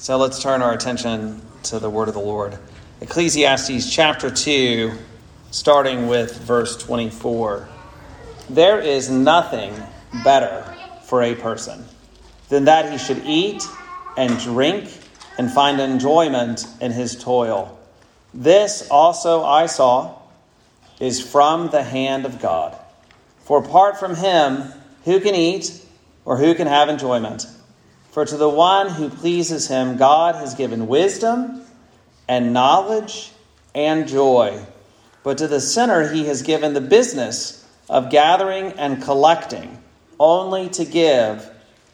So let's turn our attention to the word of the Lord. Ecclesiastes chapter 2, starting with verse 24. There is nothing better for a person than that he should eat and drink and find enjoyment in his toil. This also I saw is from the hand of God. For apart from him, who can eat or who can have enjoyment? For to the one who pleases him, God has given wisdom and knowledge and joy. But to the sinner, he has given the business of gathering and collecting, only to give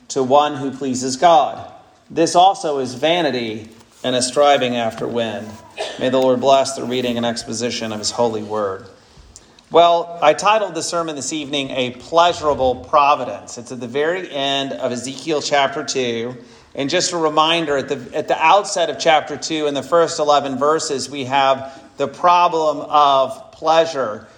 to one who pleases God. This also is vanity and a striving after wind. May the Lord bless the reading and exposition of his holy word. Well, I titled the sermon this evening A Pleasurable Providence. It's at the very end of Ezekiel chapter 2. And just a reminder at the, at the outset of chapter 2, in the first 11 verses, we have the problem of pleasure.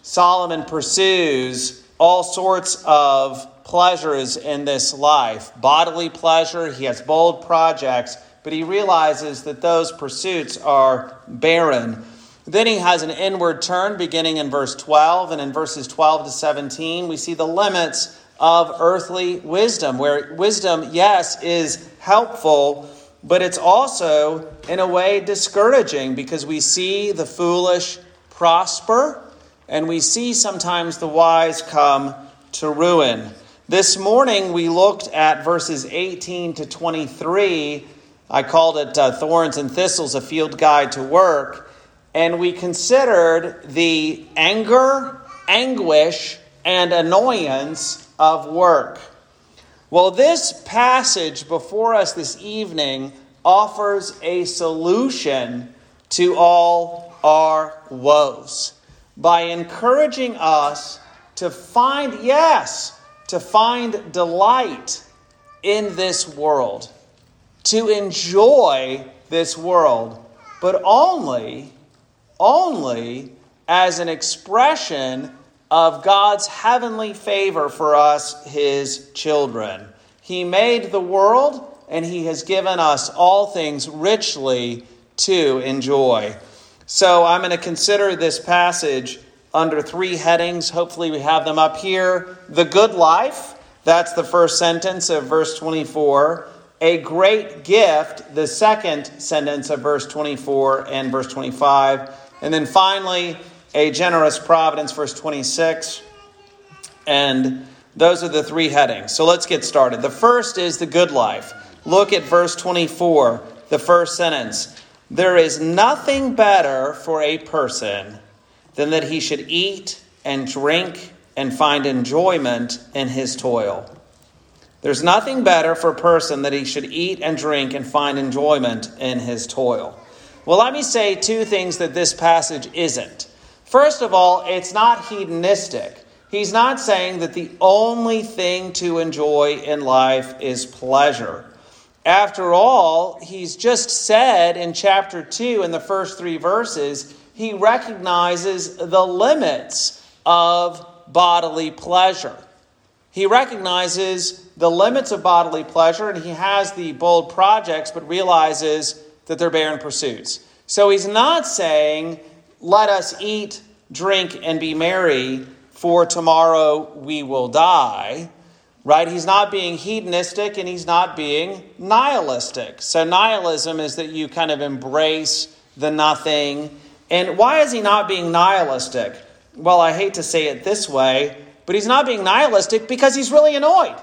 Solomon pursues all sorts of pleasures in this life bodily pleasure, he has bold projects, but he realizes that those pursuits are barren. Then he has an inward turn beginning in verse 12, and in verses 12 to 17, we see the limits of earthly wisdom, where wisdom, yes, is helpful, but it's also, in a way, discouraging because we see the foolish prosper and we see sometimes the wise come to ruin. This morning we looked at verses 18 to 23. I called it uh, Thorns and Thistles, a field guide to work and we considered the anger, anguish, and annoyance of work. Well, this passage before us this evening offers a solution to all our woes by encouraging us to find, yes, to find delight in this world, to enjoy this world, but only only as an expression of God's heavenly favor for us, his children. He made the world, and he has given us all things richly to enjoy. So I'm going to consider this passage under three headings. Hopefully, we have them up here. The good life, that's the first sentence of verse 24. A great gift, the second sentence of verse 24 and verse 25 and then finally, a generous providence, verse 26. And those are the three headings. So let's get started. The first is the good life. Look at verse 24, the first sentence. There is nothing better for a person than that he should eat and drink and find enjoyment in his toil. There's nothing better for a person that he should eat and drink and find enjoyment in his toil. Well, let me say two things that this passage isn't. First of all, it's not hedonistic. He's not saying that the only thing to enjoy in life is pleasure. After all, he's just said in chapter 2, in the first three verses, he recognizes the limits of bodily pleasure. He recognizes the limits of bodily pleasure and he has the bold projects, but realizes that they're barren pursuits. So he's not saying, let us eat, drink, and be merry, for tomorrow we will die. Right? He's not being hedonistic and he's not being nihilistic. So, nihilism is that you kind of embrace the nothing. And why is he not being nihilistic? Well, I hate to say it this way, but he's not being nihilistic because he's really annoyed.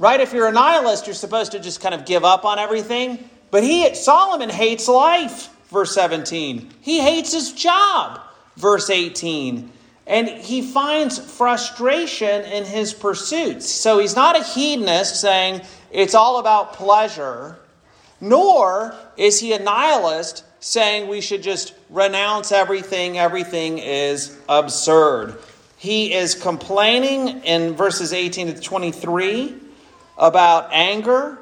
Right? If you're a nihilist, you're supposed to just kind of give up on everything. But he Solomon hates life, verse 17. He hates his job, verse 18. And he finds frustration in his pursuits. So he's not a hedonist saying it's all about pleasure, nor is he a nihilist saying we should just renounce everything, everything is absurd. He is complaining in verses 18 to 23 about anger,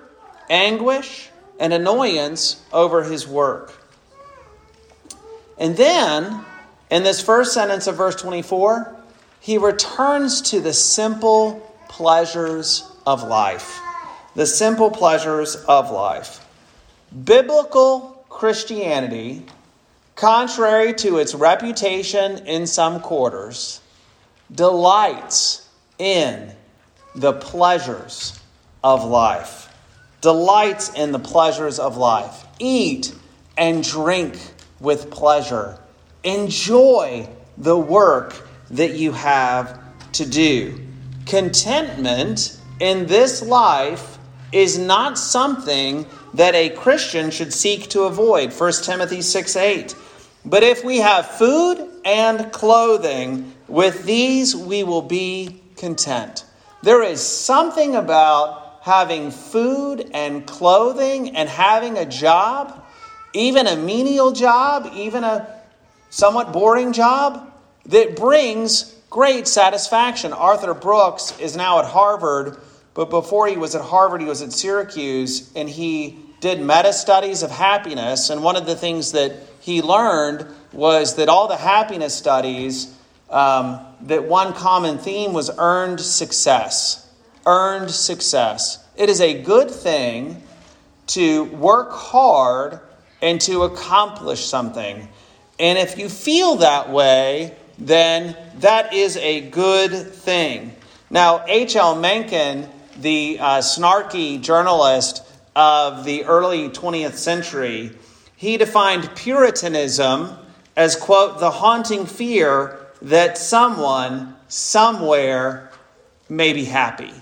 anguish, and annoyance over his work. And then, in this first sentence of verse 24, he returns to the simple pleasures of life. The simple pleasures of life. Biblical Christianity, contrary to its reputation in some quarters, delights in the pleasures of life. Delights in the pleasures of life. Eat and drink with pleasure. Enjoy the work that you have to do. Contentment in this life is not something that a Christian should seek to avoid. 1 Timothy 6 8. But if we have food and clothing, with these we will be content. There is something about having food and clothing and having a job, even a menial job, even a somewhat boring job, that brings great satisfaction. Arthur Brooks is now at Harvard, but before he was at Harvard, he was at Syracuse, and he did meta studies of happiness. And one of the things that he learned was that all the happiness studies, um, that one common theme was earned success. Earned success. It is a good thing to work hard and to accomplish something. And if you feel that way, then that is a good thing. Now, H.L. Mencken, the uh, snarky journalist of the early 20th century, he defined Puritanism as, quote, the haunting fear that someone, somewhere, may be happy.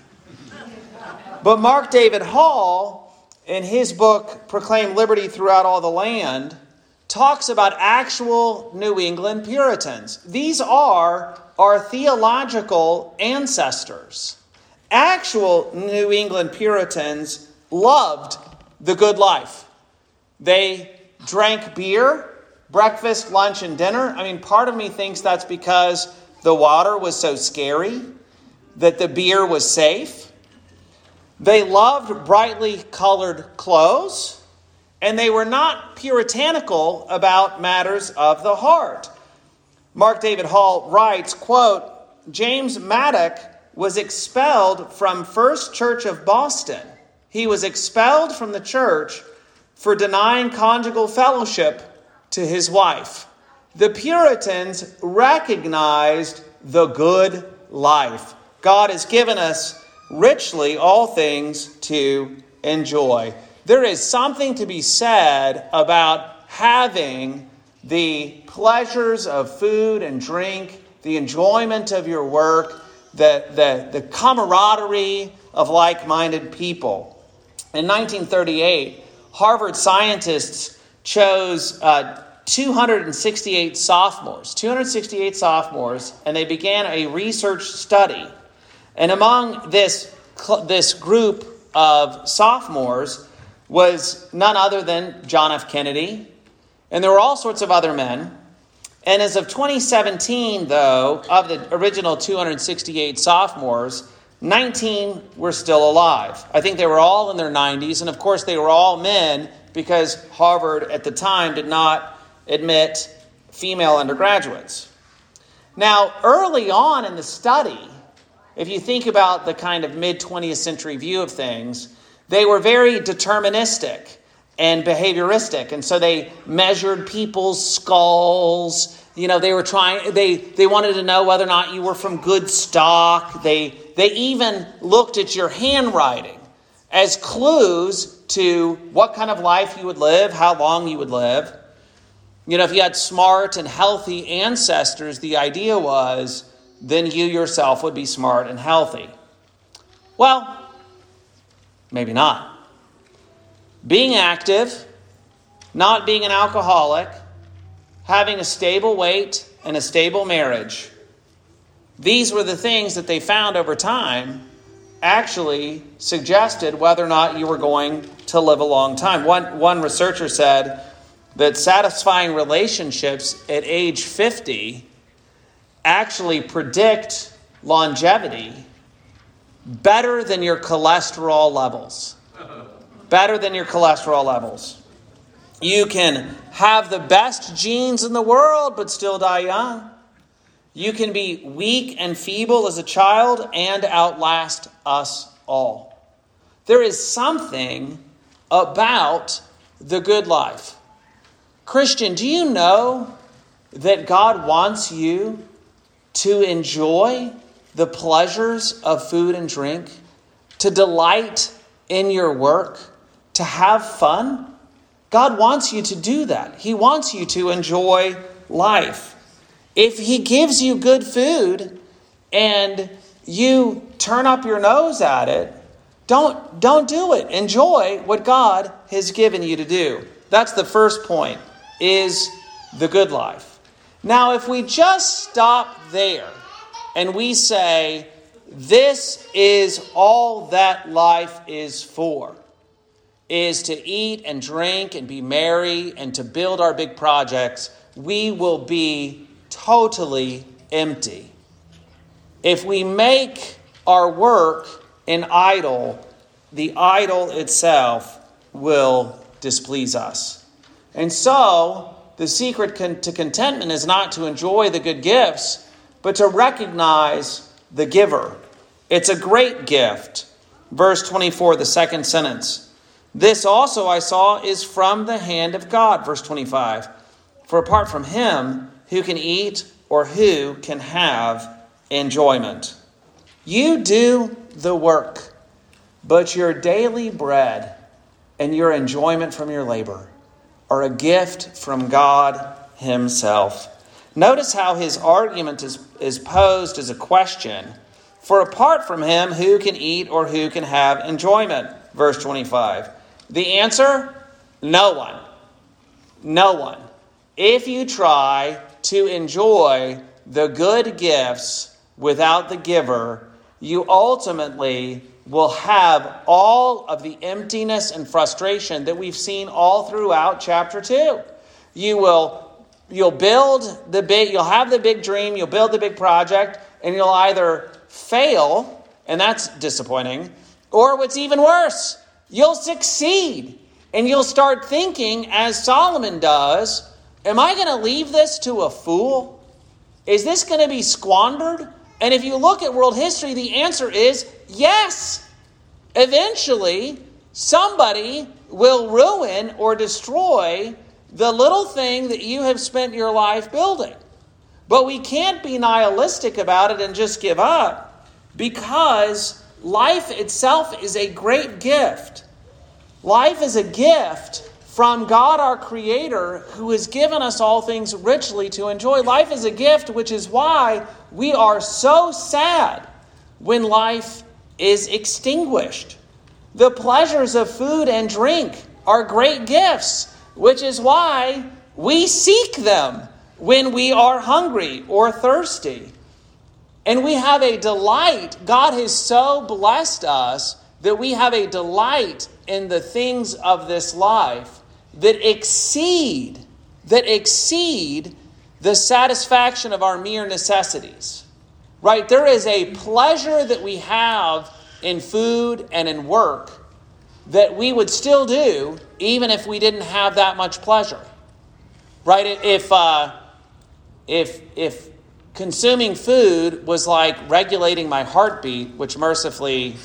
But Mark David Hall, in his book, Proclaim Liberty Throughout All the Land, talks about actual New England Puritans. These are our theological ancestors. Actual New England Puritans loved the good life. They drank beer, breakfast, lunch, and dinner. I mean, part of me thinks that's because the water was so scary, that the beer was safe. They loved brightly colored clothes and they were not puritanical about matters of the heart. Mark David Hall writes, quote, James Mattock was expelled from First Church of Boston. He was expelled from the church for denying conjugal fellowship to his wife. The Puritans recognized the good life. God has given us richly all things to enjoy there is something to be said about having the pleasures of food and drink, the enjoyment of your work, the, the, the camaraderie of like minded people. In 1938, Harvard scientists chose uh, 268 sophomores, 268 sophomores, and they began a research study. And among this, this group of sophomores, was none other than John F. Kennedy, and there were all sorts of other men. And as of 2017, though, of the original 268 sophomores, 19 were still alive. I think they were all in their 90s, and of course, they were all men because Harvard at the time did not admit female undergraduates. Now, early on in the study, if you think about the kind of mid 20th century view of things, they were very deterministic and behavioristic. And so they measured people's skulls. You know, they were trying, they, they wanted to know whether or not you were from good stock. They, they even looked at your handwriting as clues to what kind of life you would live, how long you would live. You know, if you had smart and healthy ancestors, the idea was then you yourself would be smart and healthy. Well, Maybe not. Being active, not being an alcoholic, having a stable weight and a stable marriage. These were the things that they found over time actually suggested whether or not you were going to live a long time. One, one researcher said that satisfying relationships at age 50 actually predict longevity better than your cholesterol levels. Better than your cholesterol levels. You can have the best genes in the world but still die young. You can be weak and feeble as a child and outlast us all. There is something about the good life. Christian, do you know that God wants you to enjoy the pleasures of food and drink, to delight in your work, to have fun? God wants you to do that. He wants you to enjoy life. If He gives you good food and you turn up your nose at it, don't, don't do it. Enjoy what God has given you to do. That's the first point, is the good life. Now, if we just stop there and we say, this is all that life is for, is to eat and drink and be merry and to build our big projects, we will be totally empty. If we make our work an idol, the idol itself will displease us. And so, the secret to contentment is not to enjoy the good gifts, but to recognize the giver. It's a great gift. Verse 24, the second sentence. This also I saw is from the hand of God. Verse 25. For apart from him, who can eat or who can have enjoyment? You do the work, but your daily bread and your enjoyment from your labor are a gift from God Himself. Notice how his argument is, is posed as a question. For apart from him, who can eat or who can have enjoyment? Verse 25. The answer no one. No one. If you try to enjoy the good gifts without the giver, you ultimately will have all of the emptiness and frustration that we've seen all throughout chapter 2. You will you'll build the big you'll have the big dream, you'll build the big project and you'll either fail and that's disappointing or what's even worse, you'll succeed and you'll start thinking as Solomon does, am I going to leave this to a fool? Is this going to be squandered? And if you look at world history, the answer is yes. Eventually, somebody will ruin or destroy the little thing that you have spent your life building. But we can't be nihilistic about it and just give up because life itself is a great gift. Life is a gift from God our Creator who has given us all things richly to enjoy. Life is a gift, which is why we are so sad when life is extinguished. The pleasures of food and drink are great gifts, which is why we seek them when we are hungry or thirsty. And we have a delight. God has so blessed us that we have a delight in the things of this life that exceed that exceed the satisfaction of our mere necessities. Right? There is a pleasure that we have in food and in work that we would still do even if we didn't have that much pleasure. Right? If uh, if if consuming food was like regulating my heartbeat, which mercifully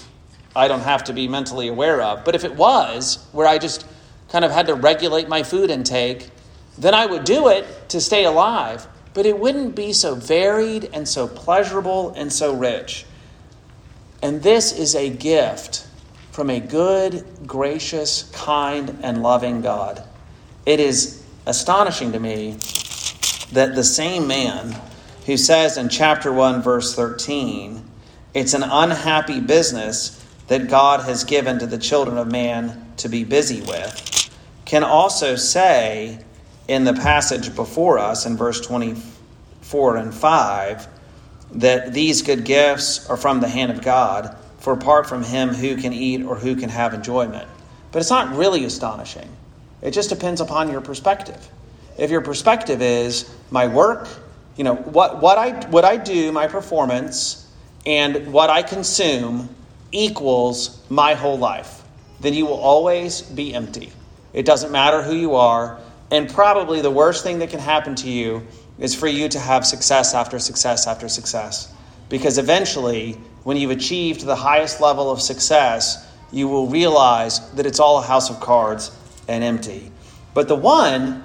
I don't have to be mentally aware of, but if it was, where I just kind of had to regulate my food intake, then I would do it to stay alive, but it wouldn't be so varied and so pleasurable and so rich. And this is a gift from a good, gracious, kind, and loving God. It is astonishing to me that the same man who says in chapter 1, verse 13, it's an unhappy business that God has given to the children of man to be busy with can also say in the passage before us in verse 24 and 5 that these good gifts are from the hand of God, for apart from him, who can eat or who can have enjoyment? But it's not really astonishing. It just depends upon your perspective. If your perspective is my work, you know, what, what, I, what I do, my performance, and what I consume equals my whole life, then you will always be empty. It doesn't matter who you are. And probably the worst thing that can happen to you is for you to have success after success after success. Because eventually, when you've achieved the highest level of success, you will realize that it's all a house of cards and empty. But the one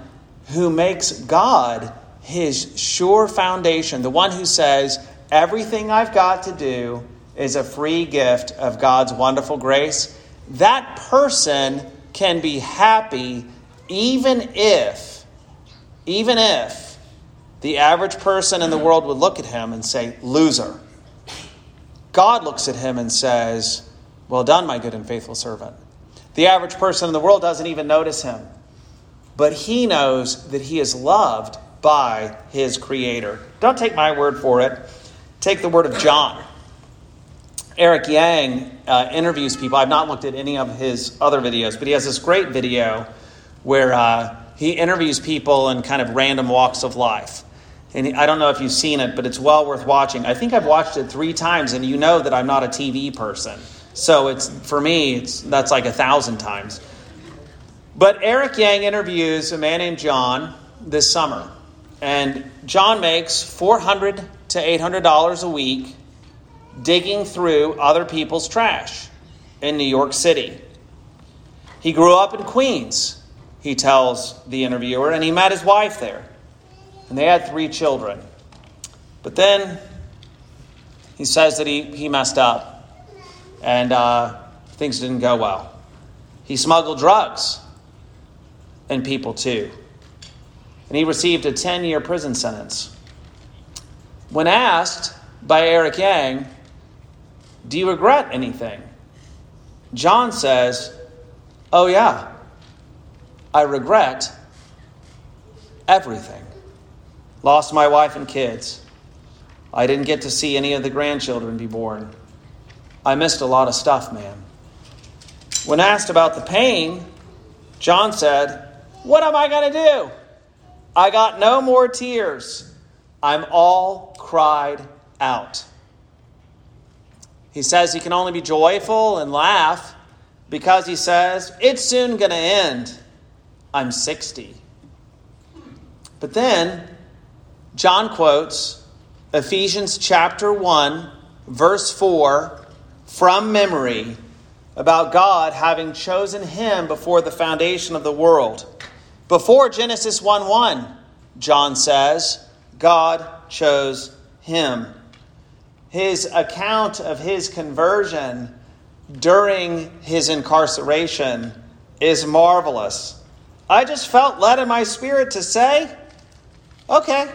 who makes God his sure foundation, the one who says, Everything I've got to do is a free gift of God's wonderful grace, that person can be happy even if, even if the average person in the world would look at him and say, loser. God looks at him and says, Well done, my good and faithful servant. The average person in the world doesn't even notice him, but he knows that he is loved by his Creator. Don't take my word for it, take the word of John. Eric Yang uh, interviews people. I've not looked at any of his other videos, but he has this great video where uh, he interviews people in kind of random walks of life. And I don't know if you've seen it, but it's well worth watching. I think I've watched it three times, and you know that I'm not a TV person. So it's for me, it's that's like a thousand times. But Eric Yang interviews a man named John this summer, and John makes four hundred to eight hundred dollars a week digging through other people's trash in New York City. He grew up in Queens, he tells the interviewer, and he met his wife there and they had three children. But then he says that he, he messed up and uh, things didn't go well. He smuggled drugs and people too. And he received a 10 year prison sentence. When asked by Eric Yang, Do you regret anything? John says, Oh, yeah, I regret everything. Lost my wife and kids. I didn't get to see any of the grandchildren be born. I missed a lot of stuff, man. When asked about the pain, John said, What am I going to do? I got no more tears. I'm all cried out. He says he can only be joyful and laugh because he says, It's soon going to end. I'm 60. But then John quotes Ephesians chapter 1, verse 4 from memory about God having chosen him before the foundation of the world. Before Genesis 1 1, John says, God chose him. His account of his conversion during his incarceration is marvelous. I just felt led in my spirit to say, okay,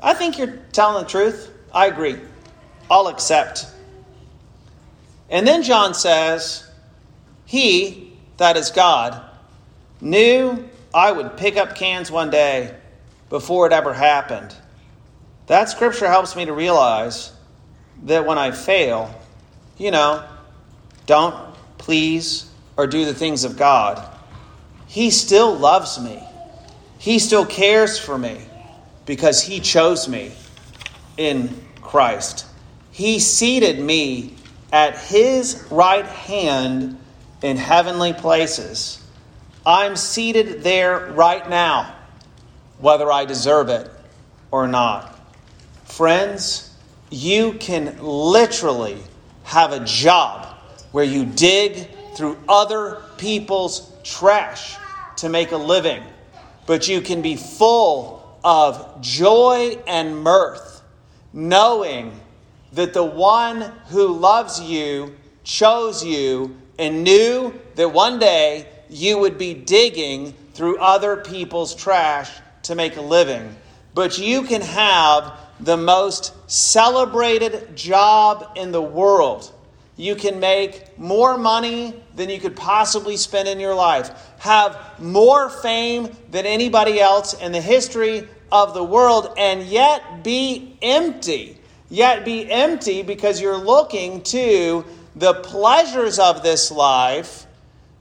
I think you're telling the truth. I agree. I'll accept. And then John says, He, that is God, knew I would pick up cans one day before it ever happened. That scripture helps me to realize that when I fail, you know, don't please or do the things of God, He still loves me. He still cares for me because He chose me in Christ. He seated me at His right hand in heavenly places. I'm seated there right now, whether I deserve it or not. Friends, you can literally have a job where you dig through other people's trash to make a living, but you can be full of joy and mirth, knowing that the one who loves you chose you and knew that one day you would be digging through other people's trash to make a living. But you can have the most celebrated job in the world. You can make more money than you could possibly spend in your life, have more fame than anybody else in the history of the world and yet be empty. Yet be empty because you're looking to the pleasures of this life,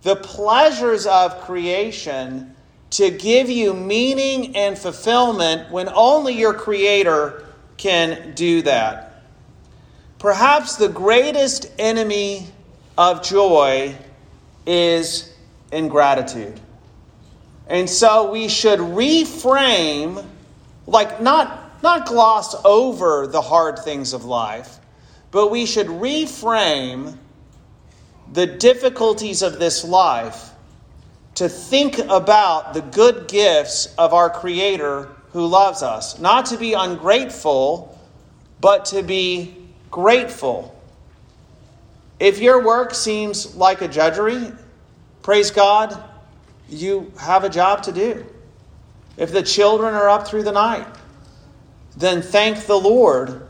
the pleasures of creation, to give you meaning and fulfillment when only your Creator can do that. Perhaps the greatest enemy of joy is ingratitude. And so we should reframe like not not gloss over the hard things of life, but we should reframe the difficulties of this life to think about the good gifts of our Creator who loves us. Not to be ungrateful, but to be grateful. If your work seems like a drudgery, praise God, you have a job to do. If the children are up through the night, then thank the Lord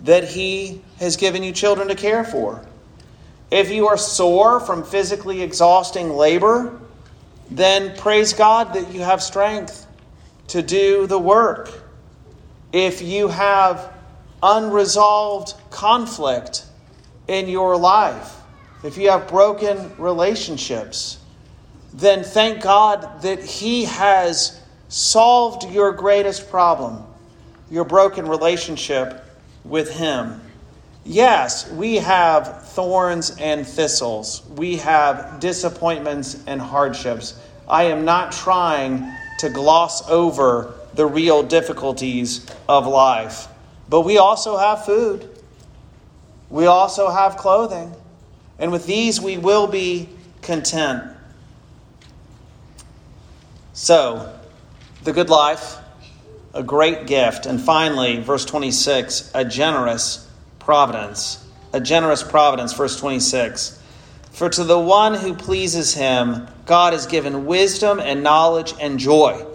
that He has given you children to care for. If you are sore from physically exhausting labor, then praise God that you have strength to do the work. If you have unresolved conflict in your life, if you have broken relationships, then thank God that He has solved your greatest problem, your broken relationship with Him. Yes, we have thorns and thistles. We have disappointments and hardships. I am not trying to gloss over the real difficulties of life. But we also have food. We also have clothing. And with these, we will be content. So, the good life, a great gift. And finally, verse 26, a generous providence. A generous providence, verse 26. For to the one who pleases him, God has given wisdom and knowledge and joy.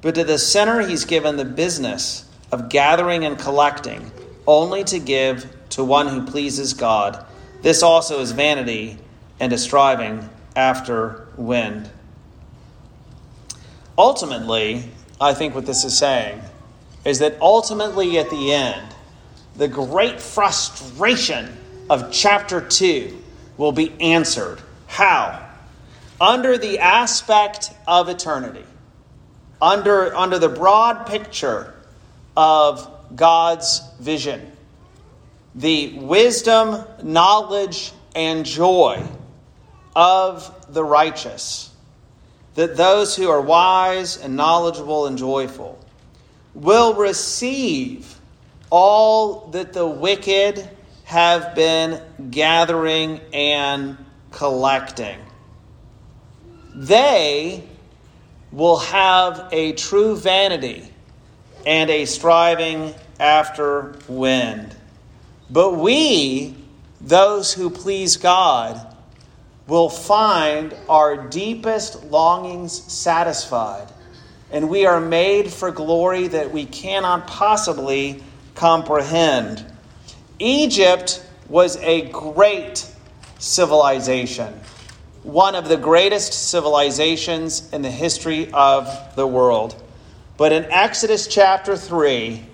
But to the sinner, he's given the business of gathering and collecting, only to give to one who pleases God. This also is vanity and a striving after wind. Ultimately, I think what this is saying is that ultimately at the end, the great frustration of chapter 2 will be answered. How? Under the aspect of eternity, under, under the broad picture of God's vision. The wisdom, knowledge, and joy of the righteous. That those who are wise and knowledgeable and joyful will receive all that the wicked have been gathering and collecting. They will have a true vanity and a striving after wind. But we, those who please God, will find our deepest longings satisfied. And we are made for glory that we cannot possibly comprehend. Egypt was a great civilization, one of the greatest civilizations in the history of the world. But in Exodus chapter 3,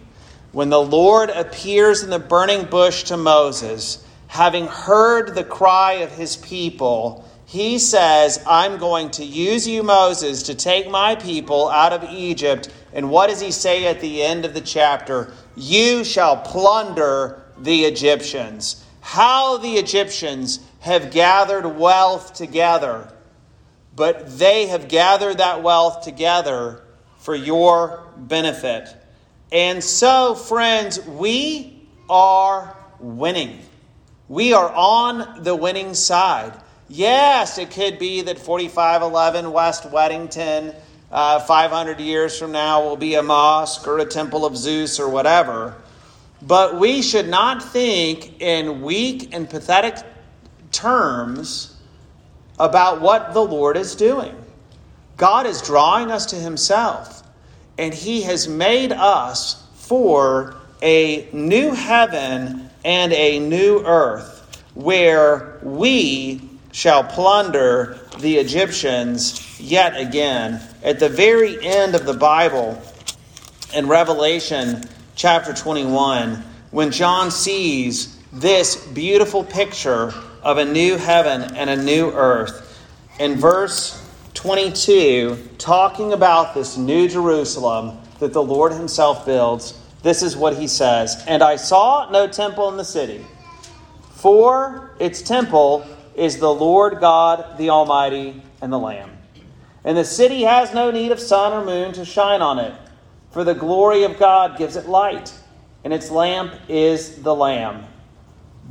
when the Lord appears in the burning bush to Moses, having heard the cry of his people, he says, I'm going to use you, Moses, to take my people out of Egypt. And what does he say at the end of the chapter? You shall plunder the Egyptians. How the Egyptians have gathered wealth together, but they have gathered that wealth together for your benefit. And so, friends, we are winning. We are on the winning side. Yes, it could be that 4511 West Weddington, uh, 500 years from now, will be a mosque or a temple of Zeus or whatever. But we should not think in weak and pathetic terms about what the Lord is doing. God is drawing us to Himself, and He has made us for a new heaven and a new earth where we shall plunder the Egyptians yet again. At the very end of the Bible, in Revelation chapter 21, when John sees this beautiful picture of a new heaven and a new earth, in verse 22, talking about this new Jerusalem that the Lord Himself builds, this is what He says And I saw no temple in the city, for its temple is the Lord God, the Almighty, and the Lamb. And the city has no need of sun or moon to shine on it, for the glory of God gives it light, and its lamp is the Lamb.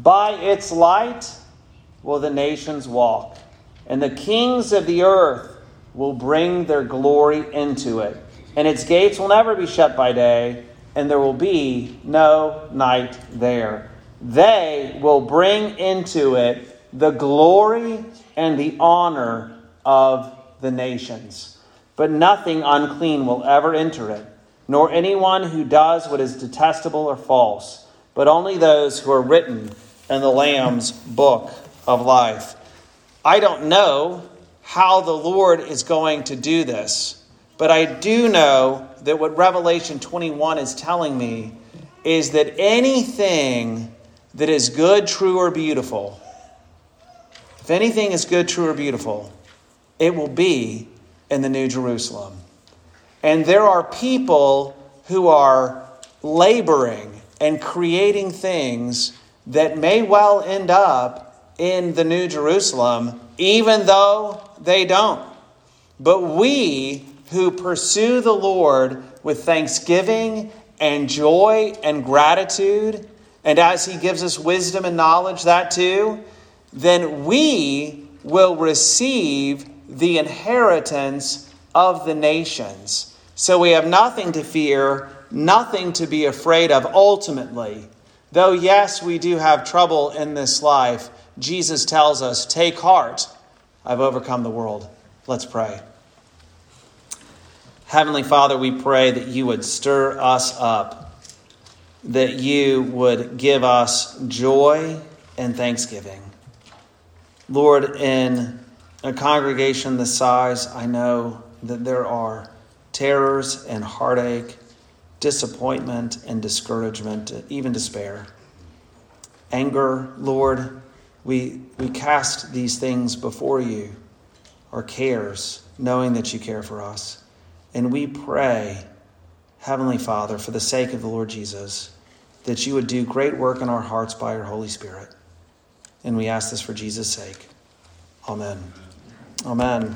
By its light will the nations walk, and the kings of the earth will bring their glory into it, and its gates will never be shut by day, and there will be no night there. They will bring into it the glory and the honor of the nations. But nothing unclean will ever enter it, nor anyone who does what is detestable or false, but only those who are written in the Lamb's book of life. I don't know how the Lord is going to do this, but I do know that what Revelation 21 is telling me is that anything that is good, true, or beautiful, if anything is good, true, or beautiful, it will be in the New Jerusalem. And there are people who are laboring and creating things that may well end up in the New Jerusalem, even though they don't. But we who pursue the Lord with thanksgiving and joy and gratitude, and as He gives us wisdom and knowledge, that too, then we will receive the inheritance of the nations. So we have nothing to fear, nothing to be afraid of ultimately. Though, yes, we do have trouble in this life, Jesus tells us, Take heart, I've overcome the world. Let's pray. Heavenly Father, we pray that you would stir us up, that you would give us joy and thanksgiving. Lord, in a congregation this size, I know that there are terrors and heartache, disappointment and discouragement, even despair. Anger, Lord, we, we cast these things before you, our cares, knowing that you care for us. And we pray, Heavenly Father, for the sake of the Lord Jesus, that you would do great work in our hearts by your Holy Spirit. And we ask this for Jesus' sake. Amen. Amen.